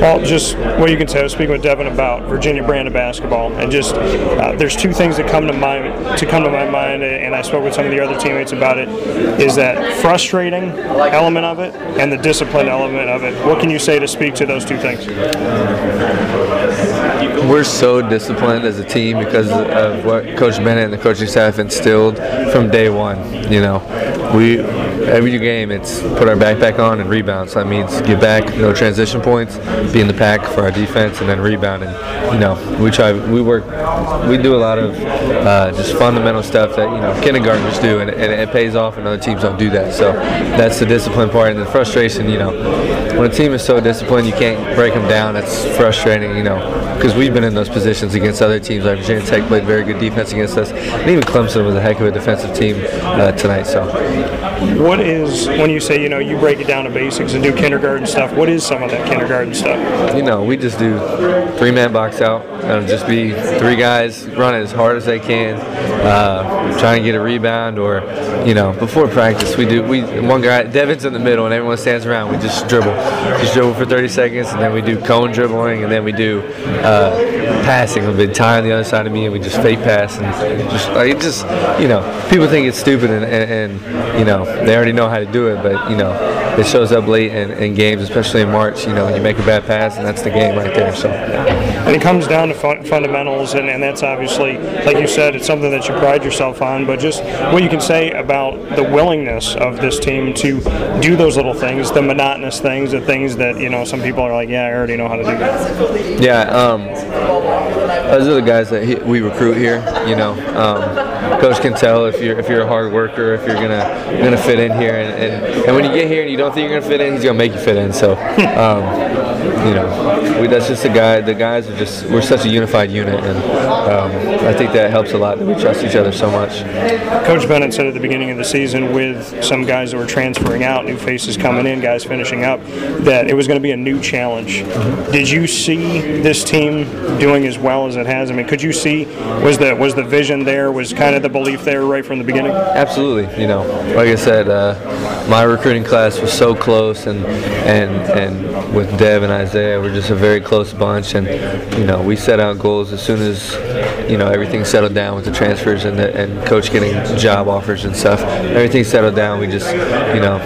Well, just what you can say. I was speaking with Devon about Virginia brand of basketball, and just uh, there's two things that come to my to come to my mind, and I spoke with some of the other teammates about it. Is that frustrating element of it and the discipline element of it? What can you say to speak to those two things? We're so disciplined as a team because of what Coach Bennett and the coaching staff instilled from day one. You know, we every game it's put our backpack on and rebound. So that means get back, no transition points, be in the pack for our defense, and then rebound. And you know, we try, we work, we do a lot of uh, just fundamental stuff that you know kindergartners do, and, and it pays off, and other teams don't do that. So that's the discipline part, and the frustration. You know, when a team is so disciplined, you can't break them down. That's frustrating. You know, because we've been in those positions against other teams. Like Virginia Tech played very good defense against us, and even Clemson was a heck of a defensive team uh, tonight. So, what is when you say you know you break it down to basics and do kindergarten stuff? What is some of that kindergarten stuff? You know, we just do three man box out. Just be three guys running as hard as they can, uh, try and get a rebound, or you know, before practice we do we one guy Devon's in the middle and everyone stands around. We just dribble, just dribble for 30 seconds, and then we do cone dribbling, and then we do uh, passing. Bit tie on the other side of me, and we just fake pass and just like it just you know people think it's stupid and, and, and you know they already know how to do it, but you know it shows up late in, in games, especially in March. You know, you make a bad pass, and that's the game right there. So, and it comes down to fun- fundamentals, and, and that's obviously, like you said, it's something that you pride yourself on. But just what you can say about the willingness of this team to do those little things, the monotonous things, the things that you know some people are like, yeah, I already know how to do that. Yeah, um, those are the guys that he, we recruit here. You know, um, coach can tell if you're if you're a hard worker, if you're gonna gonna fit in here, and, and, and when you get here and you don't think you're gonna fit in, he's gonna make you fit in. So, um, you know, we, that's just the guy. The guys are just we're such a unified unit, and um, I think that helps a lot that we trust each other so much. Coach Bennett said at the beginning of the season, with some guys that were transferring out, new faces coming in, guys finishing up, that it was going to be a new challenge. Did you see this team doing as well as it has? I mean, could you see was the was the vision there? Was kind of the belief there right from the beginning? Absolutely. You know, like I said, uh, my recruiting class was so close, and and and with Dev and Isaiah, we're just a very close bunch, and you know, we set out goals as soon as you know everything settled down with the transfers and the, and coach getting job offers and stuff. Everything settled down. We just you know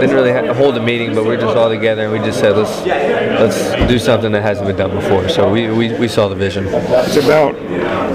didn't really hold a meeting, but we are just all together and we just said let's let's do something that hasn't been done before. So we, we, we saw the vision. It's about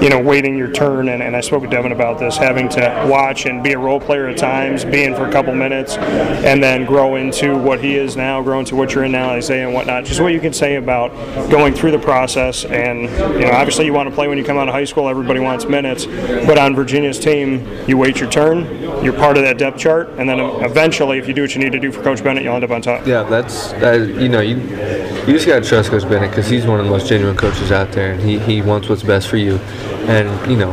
you know waiting your turn, and, and I spoke with Devon about this, having to watch and be a role player at times, being for a couple minutes, and then grow into what he is now, grow into what you're in now, Isaiah and whatnot. Just what you can say about going through the process, and you know obviously you want to play when you come out of high school. Everybody wants minutes, but on Virginia's team, you wait your turn, you're part of that depth chart, and then eventually, if you do what you need to do for Coach Bennett, you'll end up on top. Yeah, that's you know you you just gotta trust Coach Bennett because he's one of the most genuine coaches out there, and he, he wants what's best for you. And you know,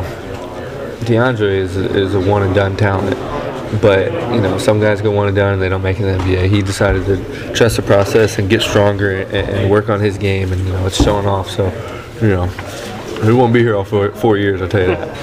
DeAndre is is a one and done talent. But you know, some guys go one and done and they don't make it in the NBA. He decided to trust the process and get stronger and, and work on his game, and you know, it's showing off. So, you know, he won't be here all four, four years. I'll tell you that.